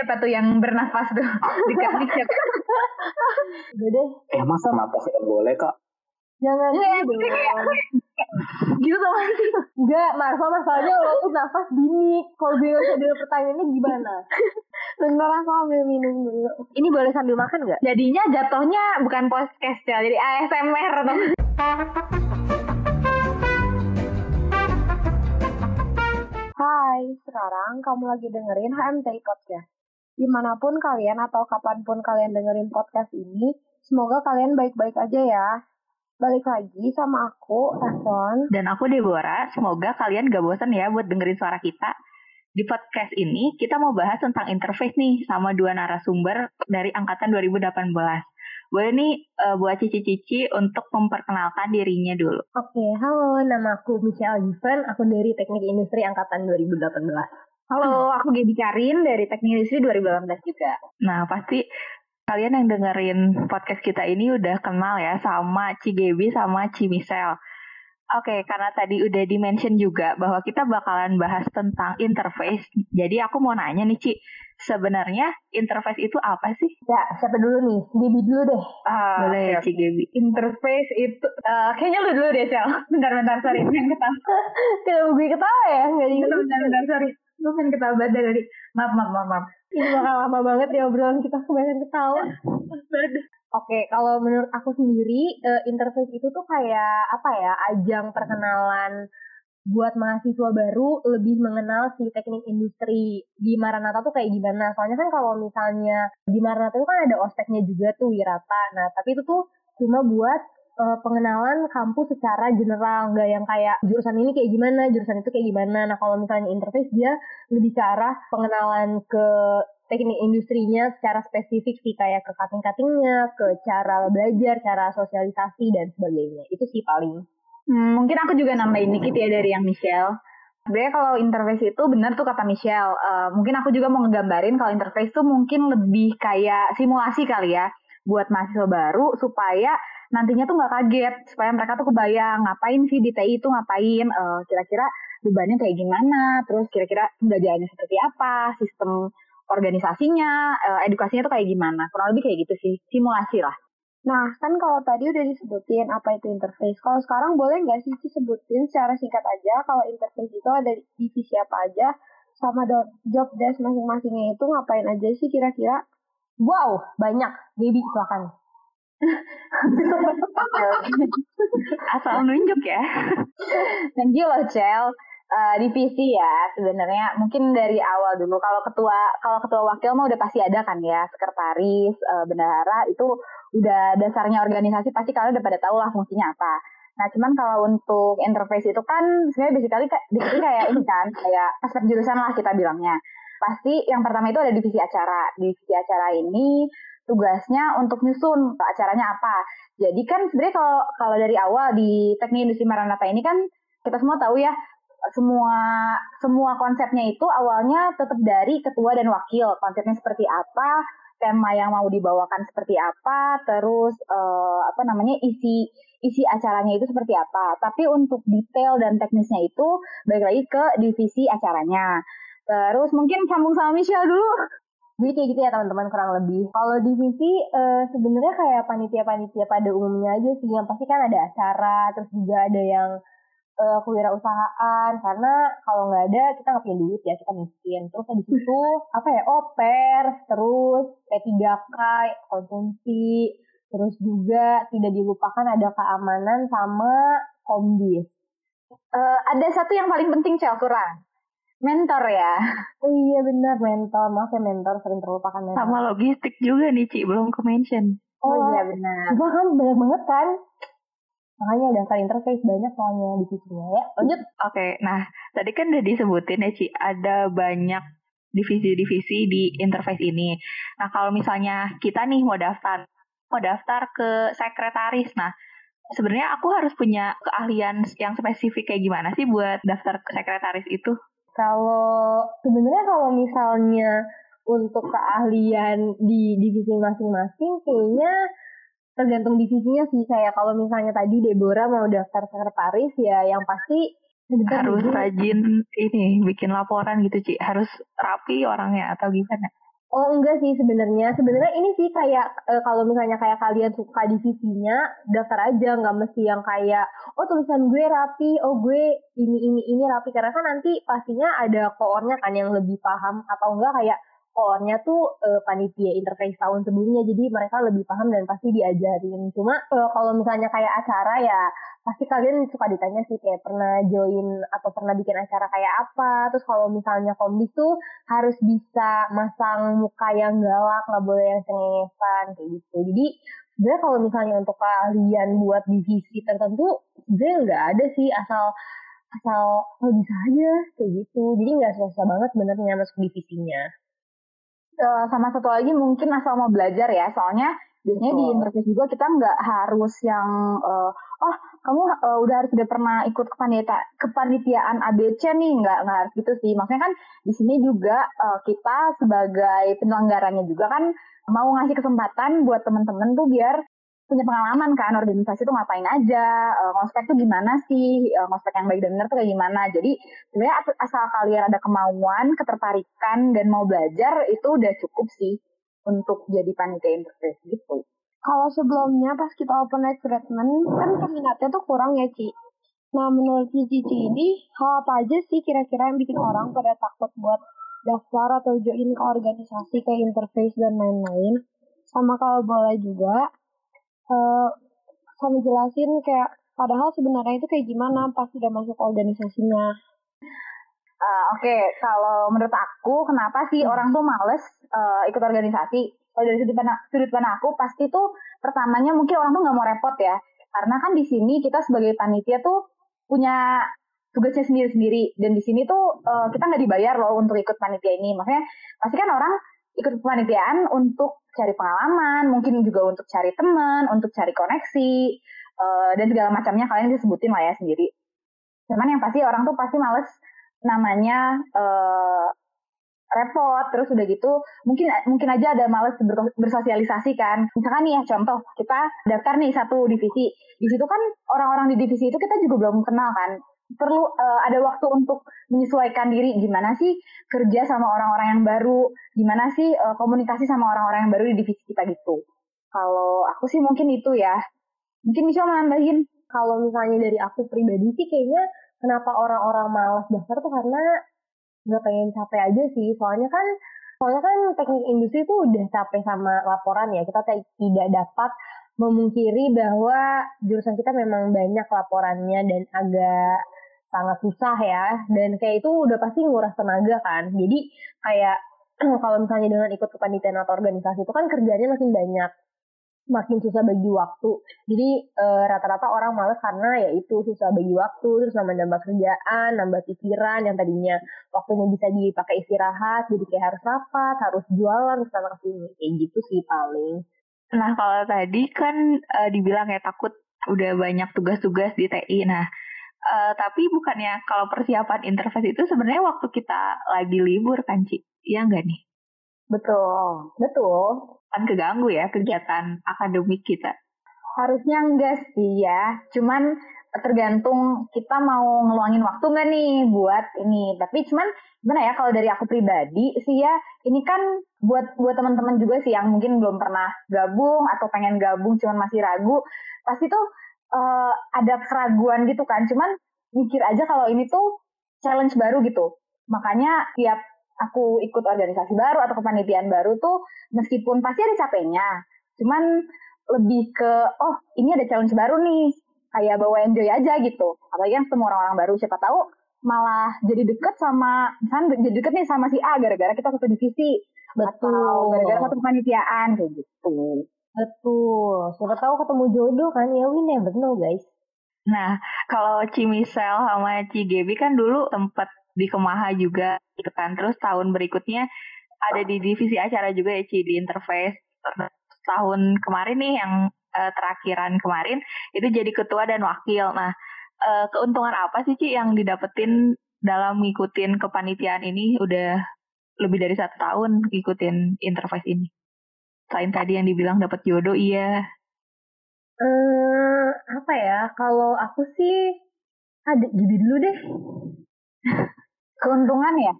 siapa tuh yang bernafas tuh? Dekat nih siapa? Udah deh. Eh masa napas nggak boleh kak? Jangan Iya, gitu. Gitu tuh sih. Enggak, Marfa masalahnya lo tuh nafas gini. Kalau gue nggak bisa jawab pertanyaannya gimana? Bentar aku ambil minum dulu. Ini boleh sambil makan nggak? Jadinya jatuhnya bukan podcast ya, jadi ASMR tuh. Hai, sekarang kamu lagi dengerin HMTI Podcast. Di mana pun kalian atau kapan pun kalian dengerin podcast ini, semoga kalian baik-baik aja ya. Balik lagi sama aku, Evan. Dan aku Deborah, semoga kalian gak bosan ya buat dengerin suara kita. Di podcast ini, kita mau bahas tentang interface nih sama dua narasumber dari Angkatan 2018. Boleh nih eh, buat cici-cici untuk memperkenalkan dirinya dulu. Oke, halo, nama aku Michelle Given, aku dari Teknik Industri Angkatan 2018. Halo, aku Gaby Karin dari Teknik Industri 2018 juga. Nah, pasti kalian yang dengerin podcast kita ini udah kenal ya sama Ci Gaby sama Ci Michelle. Oke, karena tadi udah di-mention juga bahwa kita bakalan bahas tentang interface. Jadi aku mau nanya nih, Ci. Sebenarnya interface itu apa sih? Ya, siapa dulu nih? Bibi dulu deh. Ah, Boleh, Ci Gaby. Interface itu, eh, kayaknya lu dulu deh, Cel. Bentar-bentar, sorry. Yang ketawa. Kenapa gue ketawa ya? Nggak di Bentar, bentar, bentar, sorry. Gue pengen ketawa banget dari tadi. Maaf, maaf, maaf, maaf. Ini bakal lama banget ya obrolan kita kebanyakan ketawa. Oke, kalau menurut aku sendiri eh, interface itu tuh kayak apa ya ajang perkenalan buat mahasiswa baru lebih mengenal si teknik industri di Maranatha tuh kayak gimana. Soalnya kan kalau misalnya di Maranatha itu kan ada ospeknya juga tuh Wirata. Nah, tapi itu tuh cuma buat eh, pengenalan kampus secara general, nggak yang kayak jurusan ini kayak gimana, jurusan itu kayak gimana. Nah, kalau misalnya interface dia lebih ke arah pengenalan ke teknik industrinya secara spesifik sih kayak ke cutting-cuttingnya, ke cara belajar, cara sosialisasi dan sebagainya. Itu sih paling. Hmm, mungkin aku juga nambahin dikit ya dari yang Michelle. Sebenarnya kalau interface itu benar tuh kata Michelle. Eh, mungkin aku juga mau ngegambarin kalau interface tuh mungkin lebih kayak simulasi kali ya buat mahasiswa baru supaya nantinya tuh nggak kaget, supaya mereka tuh kebayang ngapain sih di TI itu ngapain, eh, kira-kira bebannya kayak gimana, terus kira-kira pembelajarannya seperti apa, sistem organisasinya, eh, edukasinya tuh kayak gimana. Kurang lebih kayak gitu sih, simulasi lah. Nah, kan kalau tadi udah disebutin apa itu interface. Kalau sekarang boleh nggak sih Ci, sebutin secara singkat aja kalau interface itu ada di divisi apa aja sama job desk masing-masingnya itu ngapain aja sih kira-kira? Wow, banyak. Baby, silakan. Asal nunjuk ya. Thank you loh, Cel. Eh, divisi ya sebenarnya. Mungkin dari awal dulu. Kalau ketua kalau ketua wakil mah udah pasti ada kan ya. Sekretaris eh, bendahara itu udah dasarnya organisasi pasti kalian udah pada tahu lah fungsinya apa. Nah cuman kalau untuk interface itu kan sebenarnya basically kayak kayak ini kan kayak aspek jurusan lah kita bilangnya. Pasti yang pertama itu ada divisi acara. Divisi acara ini tugasnya untuk nyusun acaranya apa. Jadi kan sebenarnya kalau kalau dari awal di teknik industri Maranatha ini kan kita semua tahu ya semua semua konsepnya itu awalnya tetap dari ketua dan wakil. Konsepnya seperti apa tema yang mau dibawakan seperti apa terus eh, apa namanya isi isi acaranya itu seperti apa. Tapi untuk detail dan teknisnya itu balik lagi ke divisi acaranya. Terus mungkin sambung sama Michelle dulu Jadi kayak gitu ya teman-teman kurang lebih. Kalau divisi eh, sebenarnya kayak panitia-panitia pada umumnya aja sih. Yang pasti kan ada acara, terus juga ada yang eh, kewirausahaan. Karena kalau nggak ada kita nggak punya duit ya kita miskin. Terus habis itu apa ya? Oh pers, terus P3K, konsumsi. Terus juga tidak dilupakan ada keamanan sama kombis. Eh, ada satu yang paling penting Cel kurang mentor ya Oh iya benar mentor, maaf ya mentor sering terlupakan mentor. sama logistik juga nih Ci belum ke mention Oh, iya benar Coba kan banyak banget kan. Makanya daftar interface banyak soalnya divisinya ya. Lanjut. Oke, nah tadi kan udah disebutin ya Ci, ada banyak divisi-divisi di interface ini. Nah kalau misalnya kita nih mau daftar, mau daftar ke sekretaris, nah sebenarnya aku harus punya keahlian yang spesifik kayak gimana sih buat daftar ke sekretaris itu? Kalau sebenarnya kalau misalnya untuk keahlian di divisi masing-masing kayaknya tergantung divisinya sih kayak kalau misalnya tadi Deborah mau daftar sekretaris ya yang pasti harus dulu. rajin ini bikin laporan gitu Ci, harus rapi orangnya atau gimana? Oh enggak sih sebenarnya. Sebenarnya ini sih kayak e, kalau misalnya kayak kalian suka divisinya, daftar aja. Nggak mesti yang kayak oh tulisan gue rapi, oh gue ini ini ini rapi. Karena kan nanti pastinya ada koornya kan yang lebih paham. Atau enggak kayak koornya tuh e, panitia interface tahun sebelumnya. Jadi mereka lebih paham dan pasti diajarin. Cuma e, kalau misalnya kayak acara ya pasti kalian suka ditanya sih kayak pernah join atau pernah bikin acara kayak apa. Terus kalau misalnya kombis tuh harus bisa masang muka yang galak nggak boleh yang cengengesan kayak gitu. Jadi sebenarnya kalau misalnya untuk kalian buat divisi tertentu sebenarnya nggak ada sih asal asal asal bisa aja kayak gitu. Jadi nggak susah banget sebenarnya masuk divisinya uh, sama satu lagi mungkin asal mau belajar ya. Soalnya biasanya di interview juga kita nggak harus yang uh, oh kamu uh, udah harus udah pernah ikut kepanita kepanitiaan ABC nih. Nggak nggak harus gitu sih. Maksudnya kan di sini juga uh, kita sebagai penyelenggaranya juga kan mau ngasih kesempatan buat temen-temen tuh biar punya pengalaman kan organisasi tuh ngapain aja, uh, ngospek tuh gimana sih, uh, ngospek yang baik dan benar tuh kayak gimana. Jadi sebenarnya asal kalian ada kemauan, ketertarikan dan mau belajar itu udah cukup sih untuk jadi panitia interface gitu. Kalau sebelumnya pas kita open recruitment kan peminatnya tuh kurang ya Ci. Nah menurut Cici ini hal apa aja sih kira-kira yang bikin orang pada takut buat daftar atau join ke organisasi kayak interface dan lain-lain? Sama kalau boleh juga uh, sama jelasin kayak padahal sebenarnya itu kayak gimana pas udah masuk organisasinya. Uh, Oke, okay. kalau menurut aku, kenapa sih orang tuh males uh, ikut organisasi? Kalau dari sudut pandang, sudut pandang aku, pasti tuh pertamanya mungkin orang tuh nggak mau repot ya. Karena kan di sini kita sebagai panitia tuh punya tugasnya sendiri-sendiri. Dan di sini tuh uh, kita nggak dibayar loh untuk ikut panitia ini. Maksudnya pasti kan orang ikut kepanitiaan untuk cari pengalaman, mungkin juga untuk cari teman, untuk cari koneksi, uh, dan segala macamnya kalian disebutin lah ya sendiri. Cuman yang pasti orang tuh pasti males namanya uh, repot terus udah gitu mungkin mungkin aja ada males bersosialisasi kan. Misalkan nih ya contoh kita daftar nih satu divisi. Di situ kan orang-orang di divisi itu kita juga belum kenal kan perlu uh, ada waktu untuk menyesuaikan diri. Gimana sih kerja sama orang-orang yang baru? Gimana sih uh, komunikasi sama orang-orang yang baru di divisi kita gitu? Kalau aku sih mungkin itu ya. Mungkin bisa menambahin. Kalau misalnya dari aku pribadi sih kayaknya kenapa orang-orang malas daftar tuh karena nggak pengen capek aja sih. Soalnya kan soalnya kan teknik industri tuh udah capek sama laporan ya. Kita tidak dapat memungkiri bahwa jurusan kita memang banyak laporannya dan agak sangat susah ya dan kayak itu udah pasti nguras tenaga kan jadi kayak kalau misalnya dengan ikut kepanitiaan atau organisasi itu kan kerjanya makin banyak makin susah bagi waktu. Jadi rata e, rata-rata orang males karena ya itu susah bagi waktu, terus nambah nambah kerjaan, nambah pikiran yang tadinya waktunya bisa dipakai istirahat, jadi kayak harus rapat, harus jualan ke sana ke sini, kayak gitu sih paling. Nah kalau tadi kan e, dibilang ya takut udah banyak tugas-tugas di TI. Nah uh, tapi bukannya kalau persiapan interface itu sebenarnya waktu kita lagi libur kan Ci? Iya nggak nih? Betul, betul. Kan keganggu ya kegiatan akademik kita. Harusnya enggak sih ya, cuman tergantung kita mau ngeluangin waktu nggak nih buat ini. Tapi cuman gimana ya kalau dari aku pribadi sih ya, ini kan buat buat teman-teman juga sih yang mungkin belum pernah gabung atau pengen gabung cuman masih ragu, pasti tuh uh, ada keraguan gitu kan. Cuman mikir aja kalau ini tuh challenge baru gitu. Makanya tiap aku ikut organisasi baru atau kepanitiaan baru tuh meskipun pasti ada capeknya, cuman lebih ke oh ini ada challenge baru nih, kayak bawa enjoy aja gitu. Apalagi yang ketemu orang-orang baru, siapa tahu malah jadi deket sama, misalnya jadi deket nih sama si A gara-gara kita satu divisi, betul. atau gara-gara satu kepanitiaan kayak gitu. Betul. Siapa tahu ketemu jodoh kan ya we never know guys. Nah, kalau Cimisel sama Cigebi kan dulu tempat di Kemaha juga gitu kan. Terus tahun berikutnya ada di divisi acara juga ya Ci di Interface. Tahun kemarin nih yang uh, terakhiran kemarin itu jadi ketua dan wakil. Nah, uh, keuntungan apa sih Ci yang didapetin dalam ngikutin kepanitiaan ini udah lebih dari satu tahun ngikutin Interface ini? Selain tadi yang dibilang dapat jodoh, iya. Eh, uh, apa ya? Kalau aku sih ada Gibi dulu deh keuntungan ya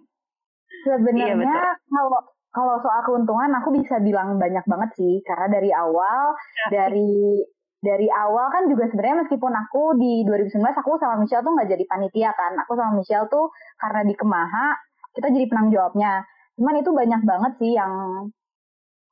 sebenarnya iya, kalau kalau soal keuntungan aku bisa bilang banyak banget sih karena dari awal Asik. dari dari awal kan juga sebenarnya meskipun aku di 2019 aku sama Michelle tuh nggak jadi panitia kan aku sama Michelle tuh karena di Kemaha kita jadi penanggung jawabnya cuman itu banyak banget sih yang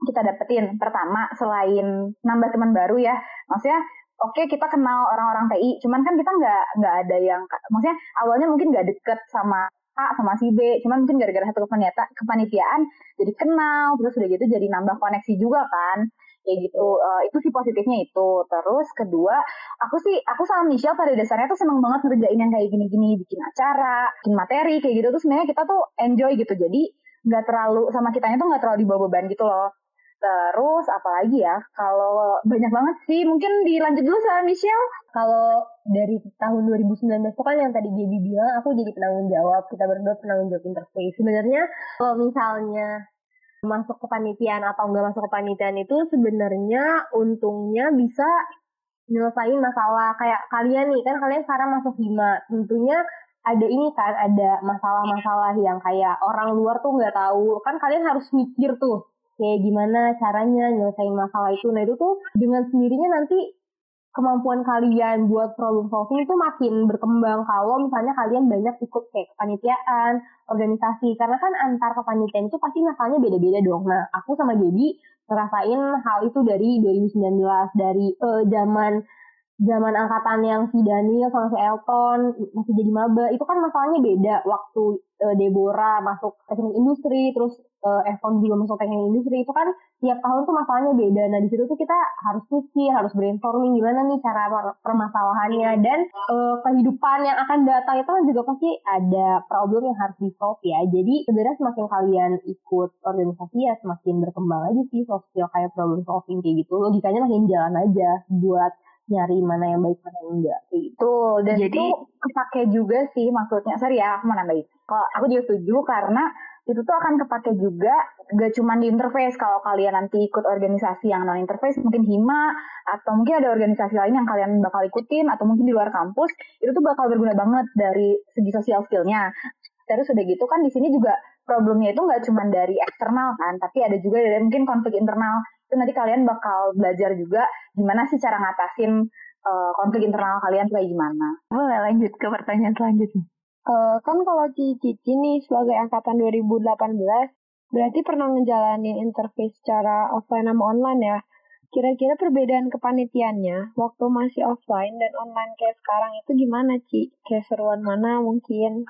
kita dapetin. Pertama selain nambah teman baru ya maksudnya oke okay, kita kenal orang-orang TI cuman kan kita nggak nggak ada yang maksudnya awalnya mungkin nggak deket sama A sama si B, cuman mungkin gara-gara satu kepanitiaan jadi kenal, terus udah gitu jadi nambah koneksi juga kan. Kayak gitu uh, itu sih positifnya itu. Terus kedua aku sih aku sama Michelle pada dasarnya tuh seneng banget ngerjain yang kayak gini-gini bikin acara bikin materi kayak gitu. Tuh sebenarnya kita tuh enjoy gitu. Jadi nggak terlalu sama kitanya tuh nggak terlalu dibawa beban gitu loh Terus apalagi ya, kalau banyak banget sih, mungkin dilanjut dulu sama Michelle. Kalau dari tahun 2019 itu kan yang tadi Gaby bilang, aku jadi penanggung jawab, kita berdua penanggung jawab interface. Sebenarnya kalau misalnya masuk ke panitian atau enggak masuk ke panitian itu sebenarnya untungnya bisa nyelesain masalah kayak kalian nih kan kalian sekarang masuk hima tentunya ada ini kan ada masalah-masalah yang kayak orang luar tuh nggak tahu kan kalian harus mikir tuh kayak gimana caranya nyelesain masalah itu. Nah itu tuh dengan sendirinya nanti kemampuan kalian buat problem solving itu makin berkembang kalau misalnya kalian banyak ikut kayak kepanitiaan, organisasi. Karena kan antar kepanitiaan itu pasti masalahnya beda-beda dong. Nah aku sama Gaby ngerasain hal itu dari 2019, dari uh, zaman zaman angkatan yang si Daniel sama si Elton masih jadi maba. Itu kan masalahnya beda waktu uh, Deborah masuk teknik industri terus uh, Evan juga masuk teknik industri. Itu kan tiap tahun tuh masalahnya beda. Nah di situ tuh kita harus mikir harus brainstorming gimana nih cara permasalahannya. Dan uh, kehidupan yang akan datang itu kan juga pasti ada problem yang harus di solve ya. Jadi sebenarnya semakin kalian ikut organisasi ya semakin berkembang aja sih soft skill kayak problem solving kayak gitu. Logikanya makin jalan aja buat nyari mana yang baik mana yang enggak itu dan Jadi, itu kepake juga sih maksudnya. Sorry ya aku mau nambahin. Kalau aku juga setuju karena itu tuh akan kepake juga gak cuma di interface. Kalau kalian nanti ikut organisasi yang non interface mungkin hima atau mungkin ada organisasi lain yang kalian bakal ikutin atau mungkin di luar kampus itu tuh bakal berguna banget dari segi sosial skillnya. Terus udah gitu kan di sini juga problemnya itu nggak cuma dari eksternal kan tapi ada juga dari mungkin konflik internal itu nanti kalian bakal belajar juga gimana sih cara ngatasin uh, konflik internal kalian kayak gimana. Boleh lanjut ke pertanyaan selanjutnya. Uh, kan kalau Cici nih sebagai angkatan 2018 berarti pernah ngejalanin interface secara offline sama online ya. Kira-kira perbedaan kepanitiannya waktu masih offline dan online kayak sekarang itu gimana Ci? Kayak seruan mana mungkin?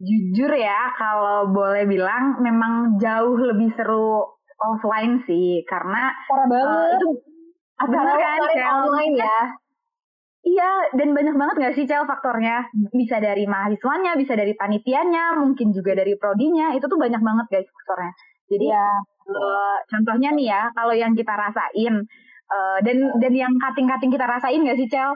Jujur ya, kalau boleh bilang memang jauh lebih seru offline sih karena parah banget uh, itu acara kan online ya Iya, dan banyak banget gak sih Cel faktornya? Bisa dari mahasiswanya, bisa dari panitianya, mungkin juga dari prodinya. Itu tuh banyak banget guys faktornya. Jadi ya. uh, contohnya nih ya, kalau yang kita rasain, uh, dan dan yang cutting-cutting kita rasain gak sih Cel?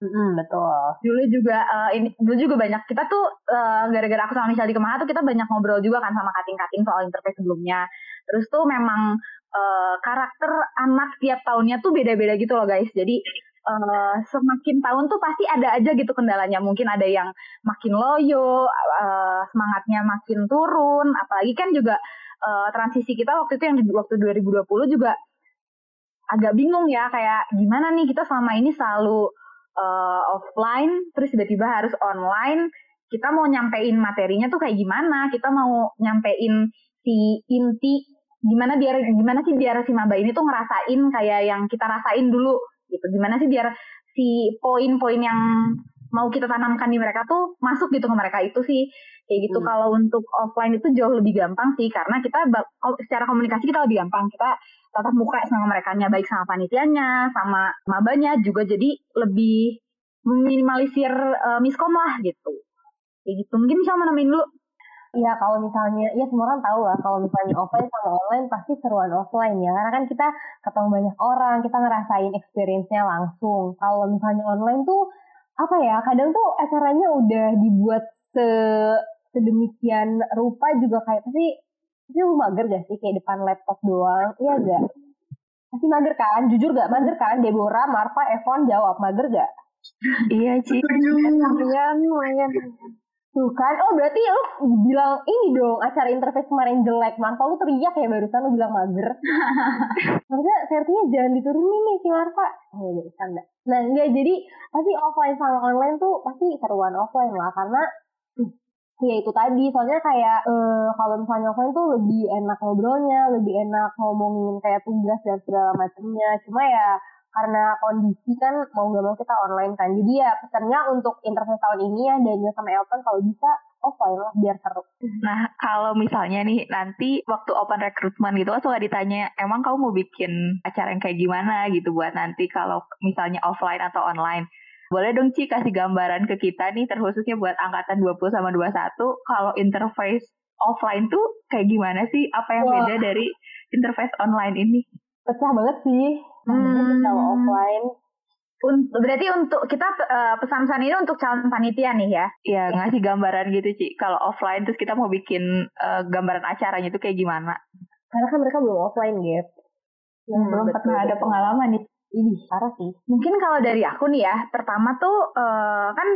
Mm, betul. Dulu juga uh, ini dulu juga banyak kita tuh uh, gara-gara aku sama Michelle di Kemaha tuh kita banyak ngobrol juga kan sama cutting-cutting soal interface sebelumnya. Terus tuh memang uh, karakter anak tiap tahunnya tuh beda-beda gitu loh guys. Jadi uh, semakin tahun tuh pasti ada aja gitu kendalanya. Mungkin ada yang makin loyo, uh, semangatnya makin turun. Apalagi kan juga uh, transisi kita waktu itu yang di waktu 2020 juga agak bingung ya kayak gimana nih kita selama ini selalu uh, offline terus tiba-tiba harus online kita mau nyampein materinya tuh kayak gimana kita mau nyampein si inti gimana biar gimana sih biar si maba ini tuh ngerasain kayak yang kita rasain dulu gitu. Gimana sih biar si poin-poin yang mau kita tanamkan di mereka tuh masuk gitu ke mereka itu sih. Kayak gitu. Hmm. kalau untuk offline itu jauh lebih gampang sih karena kita secara komunikasi kita lebih gampang. Kita tatap muka sama mereka baik sama panitianya sama mabanya juga jadi lebih meminimalisir uh, miskom lah gitu. Kayak gitu. Mungkin bisa menemuin dulu Iya kalau misalnya, ya semua orang tahu lah kalau misalnya offline sama online pasti seruan offline ya. Karena kan kita ketemu banyak orang, kita ngerasain experience-nya langsung. Kalau misalnya online tuh apa ya, kadang tuh acaranya udah dibuat se sedemikian rupa juga kayak pasti pasti lu mager gak sih kayak depan laptop doang? Iya gak? Pasti mager kan? Jujur gak? Mager kan? Deborah Marfa Evon jawab mager gak? Iya sih lumayan lumayan Tuh kan, oh berarti lu bilang ini dong acara interface kemarin jelek. Marfa lu teriak ya barusan lu bilang mager. Maksudnya sertinya jangan diturunin nih si Marfa. Oh, ya, canda. Nah enggak, jadi pasti offline sama online tuh pasti seruan offline lah. Karena ya itu tadi, soalnya kayak eh, kalau misalnya offline tuh lebih enak ngobrolnya, lebih enak ngomongin kayak tugas dan segala macamnya. Cuma ya karena kondisi kan mau gak mau kita online kan. Jadi ya pesannya untuk interface tahun ini ya Daniel sama Elton kalau bisa offline lah biar seru. Nah, kalau misalnya nih nanti waktu open recruitment gitu kan suka ditanya, emang kamu mau bikin acara yang kayak gimana gitu buat nanti kalau misalnya offline atau online. Boleh dong Ci kasih gambaran ke kita nih terkhususnya buat angkatan 20 sama 21 kalau interface offline tuh kayak gimana sih? Apa yang Wah. beda dari interface online ini? Pecah banget sih. Hmm. Kalau offline. Un- berarti untuk kita eh, pesan-pesan ini untuk calon panitia nih ya. Ya ngasih gambaran gitu Ci. Kalau offline terus kita mau bikin eh, gambaran acaranya itu kayak gimana? Karena kan mereka belum offline, Gap. Hmm, belum pernah ada pengalaman nih. Ih, parah sih. Mungkin kalau dari aku nih ya, pertama tuh eh, kan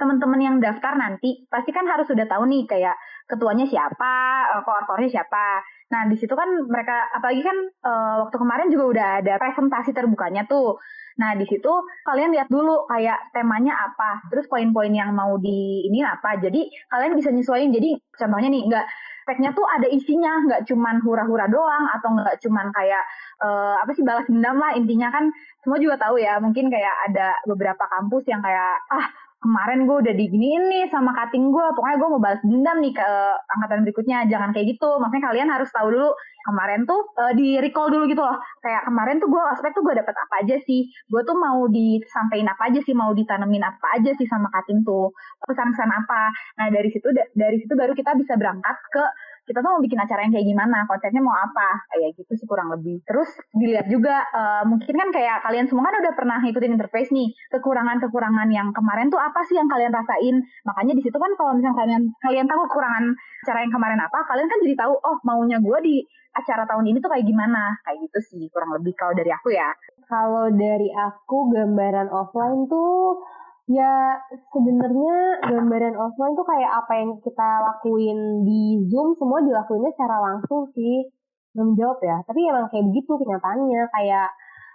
teman-teman yang daftar nanti pasti kan harus sudah tahu nih kayak ketuanya siapa, eh, koor-koornya siapa. Nah di situ kan mereka apalagi kan eh, waktu kemarin juga udah ada presentasi terbukanya tuh. Nah di situ kalian lihat dulu kayak temanya apa, terus poin-poin yang mau di ini apa. Jadi kalian bisa nyesuaiin. Jadi contohnya nih nggak speknya tuh ada isinya, nggak cuman hura-hura doang atau nggak cuman kayak eh, apa sih balas dendam lah intinya kan semua juga tahu ya mungkin kayak ada beberapa kampus yang kayak ah kemarin gue udah diginiin nih sama cutting gue pokoknya gue mau balas dendam nih ke eh, angkatan berikutnya jangan kayak gitu. Maksudnya kalian harus tahu dulu kemarin tuh eh, di recall dulu gitu loh. Kayak kemarin tuh gue aspek tuh gue dapet apa aja sih? Gue tuh mau disampaikan apa aja sih? Mau ditanemin apa aja sih sama cutting tuh? Pesan-pesan apa? Nah dari situ da- dari situ baru kita bisa berangkat ke kita tuh mau bikin acara yang kayak gimana, konsepnya mau apa, kayak gitu sih kurang lebih. Terus dilihat juga, eh, mungkin kan kayak kalian semua kan udah pernah ngikutin interface nih, kekurangan-kekurangan yang kemarin tuh apa sih yang kalian rasain? Makanya di situ kan kalau misalnya kalian kalian tahu kekurangan acara yang kemarin apa, kalian kan jadi tahu, oh maunya gue di acara tahun ini tuh kayak gimana, kayak gitu sih kurang lebih kalau dari aku ya. Kalau dari aku gambaran offline tuh ya sebenarnya gambaran offline tuh kayak apa yang kita lakuin di Zoom semua dilakuinnya secara langsung sih. Belum jawab ya. Tapi emang kayak begitu kenyataannya kayak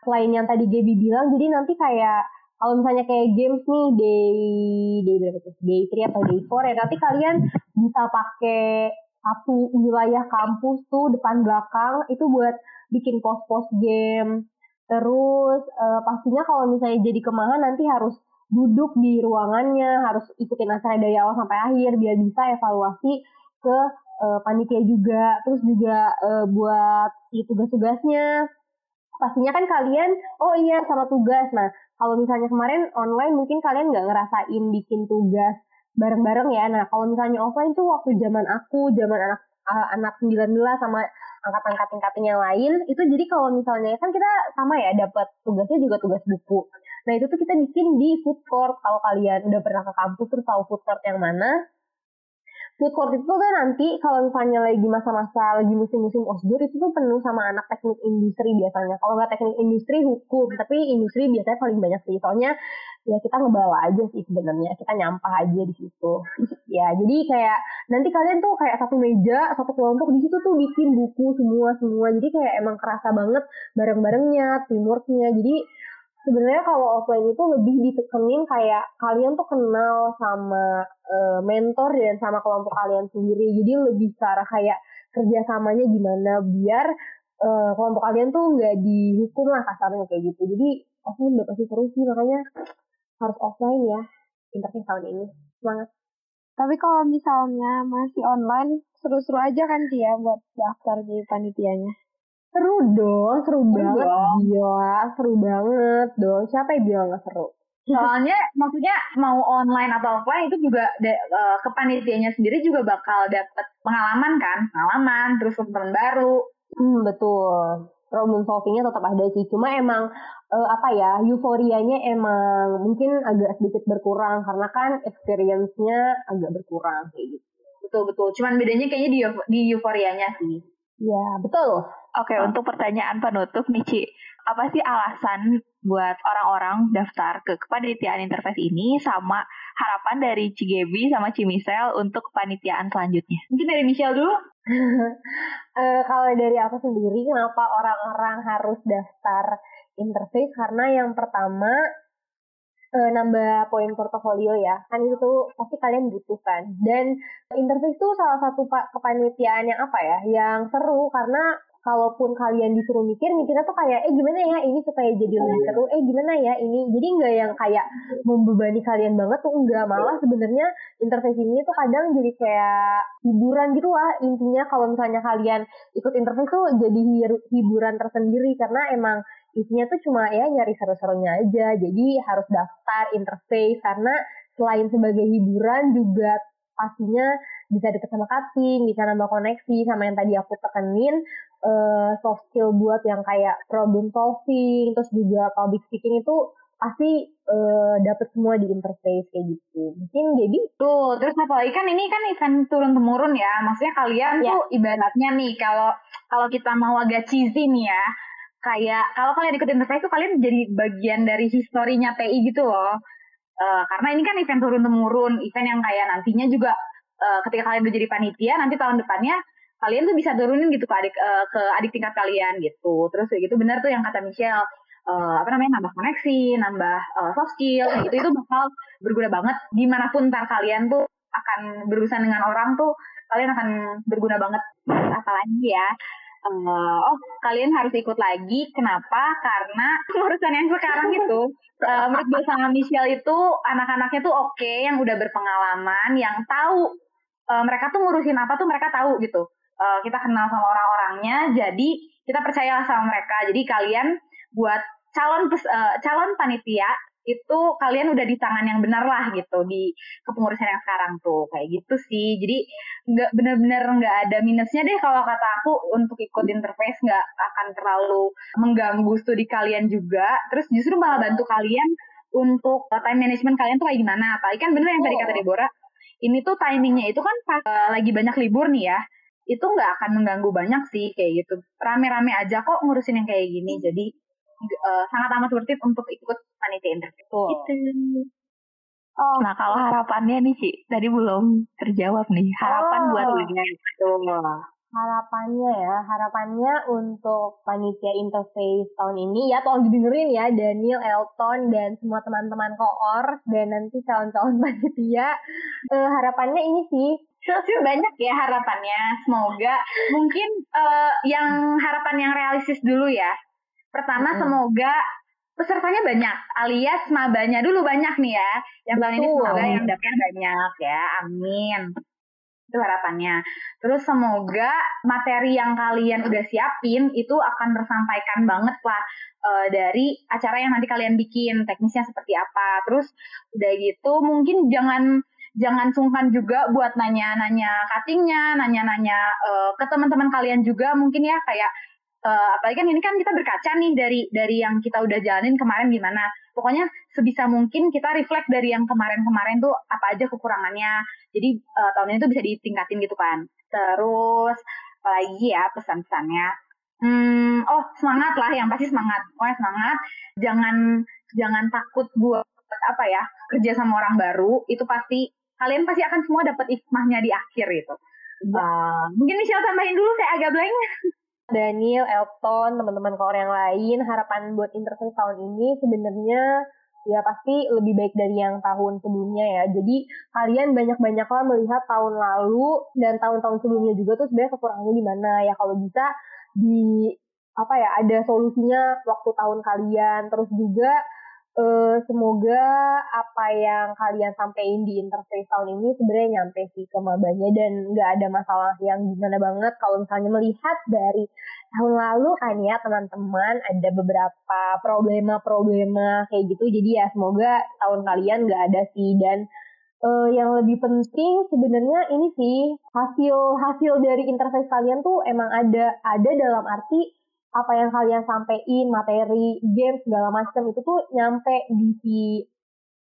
selain yang tadi Gaby bilang jadi nanti kayak kalau misalnya kayak games nih day day berapa tuh? Day 3 atau day 4 ya nanti kalian bisa pakai satu wilayah kampus tuh depan belakang itu buat bikin pos-pos game Terus eh, pastinya kalau misalnya jadi kemahan nanti harus duduk di ruangannya, harus ikutin acara dari awal sampai akhir biar bisa evaluasi ke eh, panitia juga. Terus juga eh, buat si tugas-tugasnya. Pastinya kan kalian, oh iya sama tugas. Nah kalau misalnya kemarin online mungkin kalian nggak ngerasain bikin tugas bareng-bareng ya. Nah kalau misalnya offline tuh waktu zaman aku, zaman anak eh, anak 19 sama angkatan kating-kating yang lain itu jadi kalau misalnya kan kita sama ya dapat tugasnya juga tugas buku nah itu tuh kita bikin di food court. Kalau kalian udah pernah ke kampus terus tahu food court yang mana? Food court itu tuh kan nanti kalau misalnya lagi masa-masa lagi musim-musim osjur itu tuh penuh sama anak teknik industri biasanya. Kalau nggak teknik industri hukum. Tapi industri biasanya paling banyak sih. Soalnya ya kita ngebawa aja sih sebenarnya. Kita nyampah aja di situ. Ya jadi kayak nanti kalian tuh kayak satu meja satu kelompok di situ tuh bikin buku semua semua jadi kayak emang kerasa banget bareng-barengnya teamworknya. Jadi sebenarnya kalau offline itu lebih ditekenin kayak kalian tuh kenal sama eh, mentor dan sama kelompok kalian sendiri. Jadi lebih ke arah kayak kerjasamanya gimana biar eh, kelompok kalian tuh nggak dihukum lah kasarnya kayak gitu. Jadi offline udah pasti seru sih makanya harus offline ya interface tahun ini. Semangat. Tapi kalau misalnya masih online, seru-seru aja kan sih ya buat daftar di panitianya. Seru dong seru banget dong. gila seru banget dong siapa yang bilang gak seru Soalnya maksudnya mau online atau offline itu juga de- eh, kepanitianya sendiri juga bakal dapet pengalaman kan, pengalaman, terus teman baru. Hmm, betul. Problem solvingnya tetap ada sih. Cuma emang eh, apa ya, euforianya emang mungkin agak sedikit berkurang karena kan experience-nya agak berkurang kayak gitu. Betul betul. Cuman bedanya kayaknya di, di euforianya sih. Ya, betul. Oke, untuk pertanyaan penutup nih, Ci. Apa sih alasan buat orang-orang daftar ke kepanitiaan interface ini sama harapan dari Cigebi sama Cimisel untuk kepanitiaan selanjutnya. Mungkin dari Michelle dulu. uh, kalau dari aku sendiri, kenapa orang-orang harus daftar interface? Karena yang pertama uh, nambah poin portofolio ya. Kan itu tuh pasti kalian butuhkan dan interface tuh salah satu kepanitiaan yang apa ya? Yang seru. Karena kalaupun kalian disuruh mikir, mikirnya tuh kayak, eh gimana ya? Ini supaya jadi lebih seru, eh gimana ya ini. Jadi nggak yang kayak membebani kalian banget tuh enggak. Malah sebenarnya interface ini tuh kadang jadi kayak hiburan gitu lah. Intinya kalau misalnya kalian ikut interface tuh jadi hiburan tersendiri. Karena emang isinya tuh cuma ya nyari seru-serunya aja. Jadi harus daftar interface karena selain sebagai hiburan juga pastinya bisa deket sama cutting, bisa nambah koneksi sama yang tadi aku tekenin uh, soft skill buat yang kayak problem solving, terus juga public speaking itu pasti uh, dapet semua di interface kayak gitu. Mungkin jadi tuh, terus apalagi kan ini kan event turun temurun ya. Maksudnya kalian ya. tuh ibaratnya nih kalau kalau kita mau agak cheesy nih ya, kayak kalau kalian ikut interface tuh kalian jadi bagian dari historinya TI gitu loh. Uh, karena ini kan event turun temurun, event yang kayak nantinya juga uh, ketika kalian udah jadi panitia, nanti tahun depannya kalian tuh bisa turunin gitu ke adik uh, ke adik tingkat kalian gitu. Terus kayak gitu benar tuh yang kata Michelle uh, apa namanya nambah koneksi nambah uh, soft skill kayak gitu itu bakal berguna banget. Di mana pun ntar kalian tuh akan berurusan dengan orang tuh kalian akan berguna banget. Apalagi ya uh, oh kalian harus ikut lagi. Kenapa? Karena urusan yang sekarang itu uh, menurut gue sama Michelle itu anak-anaknya tuh oke okay, yang udah berpengalaman yang tahu uh, mereka tuh ngurusin apa tuh mereka tahu gitu. Uh, kita kenal sama orang-orangnya jadi kita percaya sama mereka. Jadi kalian buat calon uh, calon panitia itu kalian udah di tangan yang benar lah gitu di kepengurusan yang sekarang tuh. Kayak gitu sih. Jadi nggak bener-bener nggak ada minusnya deh kalau kata aku untuk ikut interface nggak akan terlalu mengganggu studi kalian juga. Terus justru malah bantu kalian untuk time management kalian tuh kayak gimana. Apalagi kan bener yang tadi kata Deborah ini tuh timingnya itu kan pas uh, lagi banyak libur nih ya itu nggak akan mengganggu banyak sih kayak gitu. Rame-rame aja kok ngurusin yang kayak gini. Jadi uh, sangat amat worth it untuk ikut panitia interview oh. gitu Oh, nah kalau harapannya nih Ci, tadi belum terjawab nih. Harapan oh. buat Lina itu. Harapannya ya, harapannya untuk panitia interface tahun ini ya tolong didengerin ya Daniel, Elton dan semua teman-teman koor dan nanti calon-calon panitia. Uh, harapannya ini sih sih banyak ya harapannya. Semoga mungkin uh, yang harapan yang realistis dulu ya. Pertama hmm. semoga pesertanya banyak, alias mabanya dulu banyak nih ya. Yang tahun ini semoga yang dapatnya banyak ya. Amin. Itu harapannya. Terus semoga materi yang kalian udah siapin itu akan tersampaikan banget lah uh, dari acara yang nanti kalian bikin, teknisnya seperti apa. Terus udah gitu mungkin jangan jangan sungkan juga buat nanya-nanya cuttingnya, nanya-nanya uh, ke teman-teman kalian juga mungkin ya kayak uh, apalagi kan ini kan kita berkaca nih dari dari yang kita udah jalanin kemarin gimana. Pokoknya sebisa mungkin kita reflect dari yang kemarin-kemarin tuh apa aja kekurangannya. Jadi uh, tahun ini tuh bisa ditingkatin gitu kan. Terus apalagi ya pesan-pesannya. Hmm, oh semangat lah yang pasti semangat. Pokoknya semangat. Jangan jangan takut buat apa ya kerja sama orang baru itu pasti kalian pasti akan semua dapat hikmahnya di akhir itu. Uh, mungkin Michelle tambahin dulu, saya agak blank. Daniel, Elton, teman-teman koor yang lain, harapan buat interview tahun ini sebenarnya ya pasti lebih baik dari yang tahun sebelumnya ya. Jadi kalian banyak-banyaklah melihat tahun lalu dan tahun-tahun sebelumnya juga tuh sebenarnya kekurangannya di mana ya. Kalau bisa di apa ya ada solusinya waktu tahun kalian terus juga uh, semoga apa yang kalian sampaikan di interface tahun ini sebenarnya nyampe sih ke mabanya dan nggak ada masalah yang gimana banget. Kalau misalnya melihat dari tahun lalu kan ya teman-teman ada beberapa problema-problema kayak gitu. Jadi ya semoga tahun kalian nggak ada sih. Dan uh, yang lebih penting sebenarnya ini sih hasil hasil dari interface kalian tuh emang ada. Ada dalam arti apa yang kalian sampein materi game segala macam itu tuh nyampe di si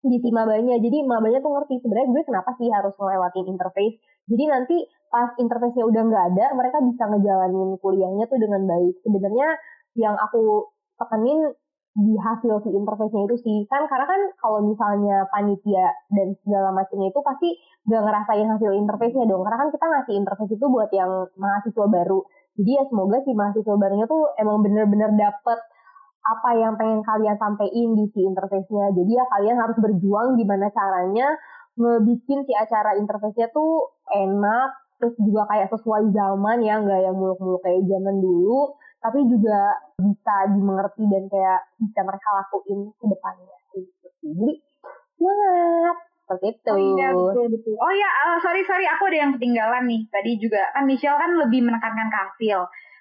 di si mabanya. Jadi mabanya tuh ngerti sebenarnya gue kenapa sih harus ngelewatin interface. Jadi nanti pas interface-nya udah nggak ada mereka bisa ngejalanin kuliahnya tuh dengan baik. Sebenarnya yang aku tekenin di hasil si interface-nya itu sih. Kan karena kan kalau misalnya panitia dan segala macamnya itu pasti gak ngerasain hasil interface-nya dong. Karena kan kita ngasih interface itu buat yang mahasiswa baru jadi ya semoga si mahasiswa barunya tuh emang bener-bener dapet apa yang pengen kalian sampaikan di si interface-nya. Jadi ya kalian harus berjuang gimana caranya ngebikin si acara interface-nya tuh enak terus juga kayak sesuai zaman ya nggak yang muluk-muluk kayak zaman dulu tapi juga bisa dimengerti dan kayak bisa mereka lakuin ke depannya. Gitu sih. Jadi semangat seperti itu. Oh iya betul betul. Oh iya uh, sorry sorry aku ada yang ketinggalan nih. Tadi juga kan Michelle kan lebih menekankan ke hasil.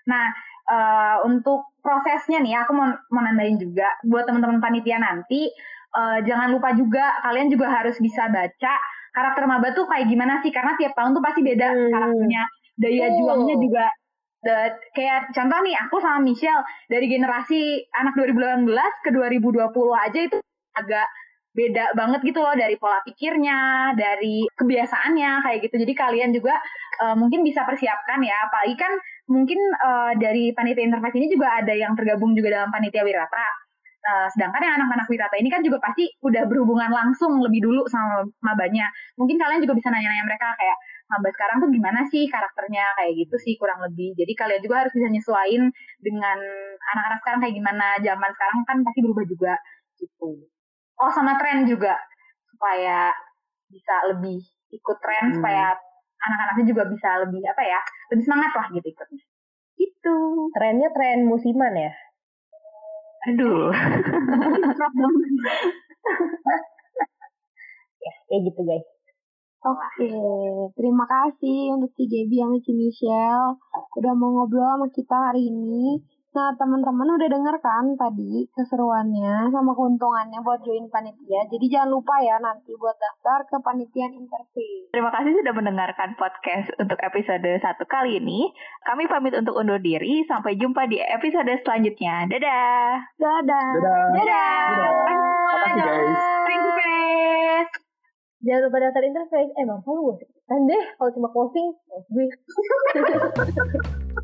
Nah uh, untuk prosesnya nih aku mau mau nambahin juga. Buat teman-teman panitia nanti uh, jangan lupa juga kalian juga harus bisa baca karakter maba tuh kayak gimana sih? Karena tiap tahun tuh pasti beda hmm. karakternya. Daya oh. juangnya juga the, kayak contoh nih aku sama Michelle dari generasi anak 2018 ke 2020 aja itu agak beda banget gitu loh dari pola pikirnya, dari kebiasaannya kayak gitu. Jadi kalian juga uh, mungkin bisa persiapkan ya, apalagi kan mungkin uh, dari panitia interface ini juga ada yang tergabung juga dalam panitia wirata. Uh, sedangkan yang anak-anak wirata ini kan juga pasti udah berhubungan langsung lebih dulu sama mabanya. Mungkin kalian juga bisa nanya-nanya mereka kayak maba sekarang tuh gimana sih karakternya kayak gitu sih kurang lebih. Jadi kalian juga harus bisa nyesuaiin dengan anak-anak sekarang kayak gimana. Zaman sekarang kan pasti berubah juga gitu. Oh sama tren juga supaya bisa lebih ikut tren hmm. supaya anak-anaknya juga bisa lebih apa ya lebih semangat lah gitu ikutnya. Itu trennya tren musiman ya. Aduh. ya, kayak gitu guys. Oke, terima kasih untuk si Gaby yang si Michelle udah mau ngobrol sama kita hari ini. Nah, teman-teman udah denger kan tadi keseruannya sama keuntungannya buat join panitia. Jadi jangan lupa ya nanti buat daftar ke panitian interview. Terima kasih sudah mendengarkan podcast untuk episode satu kali ini. Kami pamit untuk undur diri. Sampai jumpa di episode selanjutnya. Dadah. Dadah. Dadah. Dadah. Terima kasih guys. Guys. Jangan lupa daftar interface. Eh, bang, gue kan deh kalau cuma closing, gue.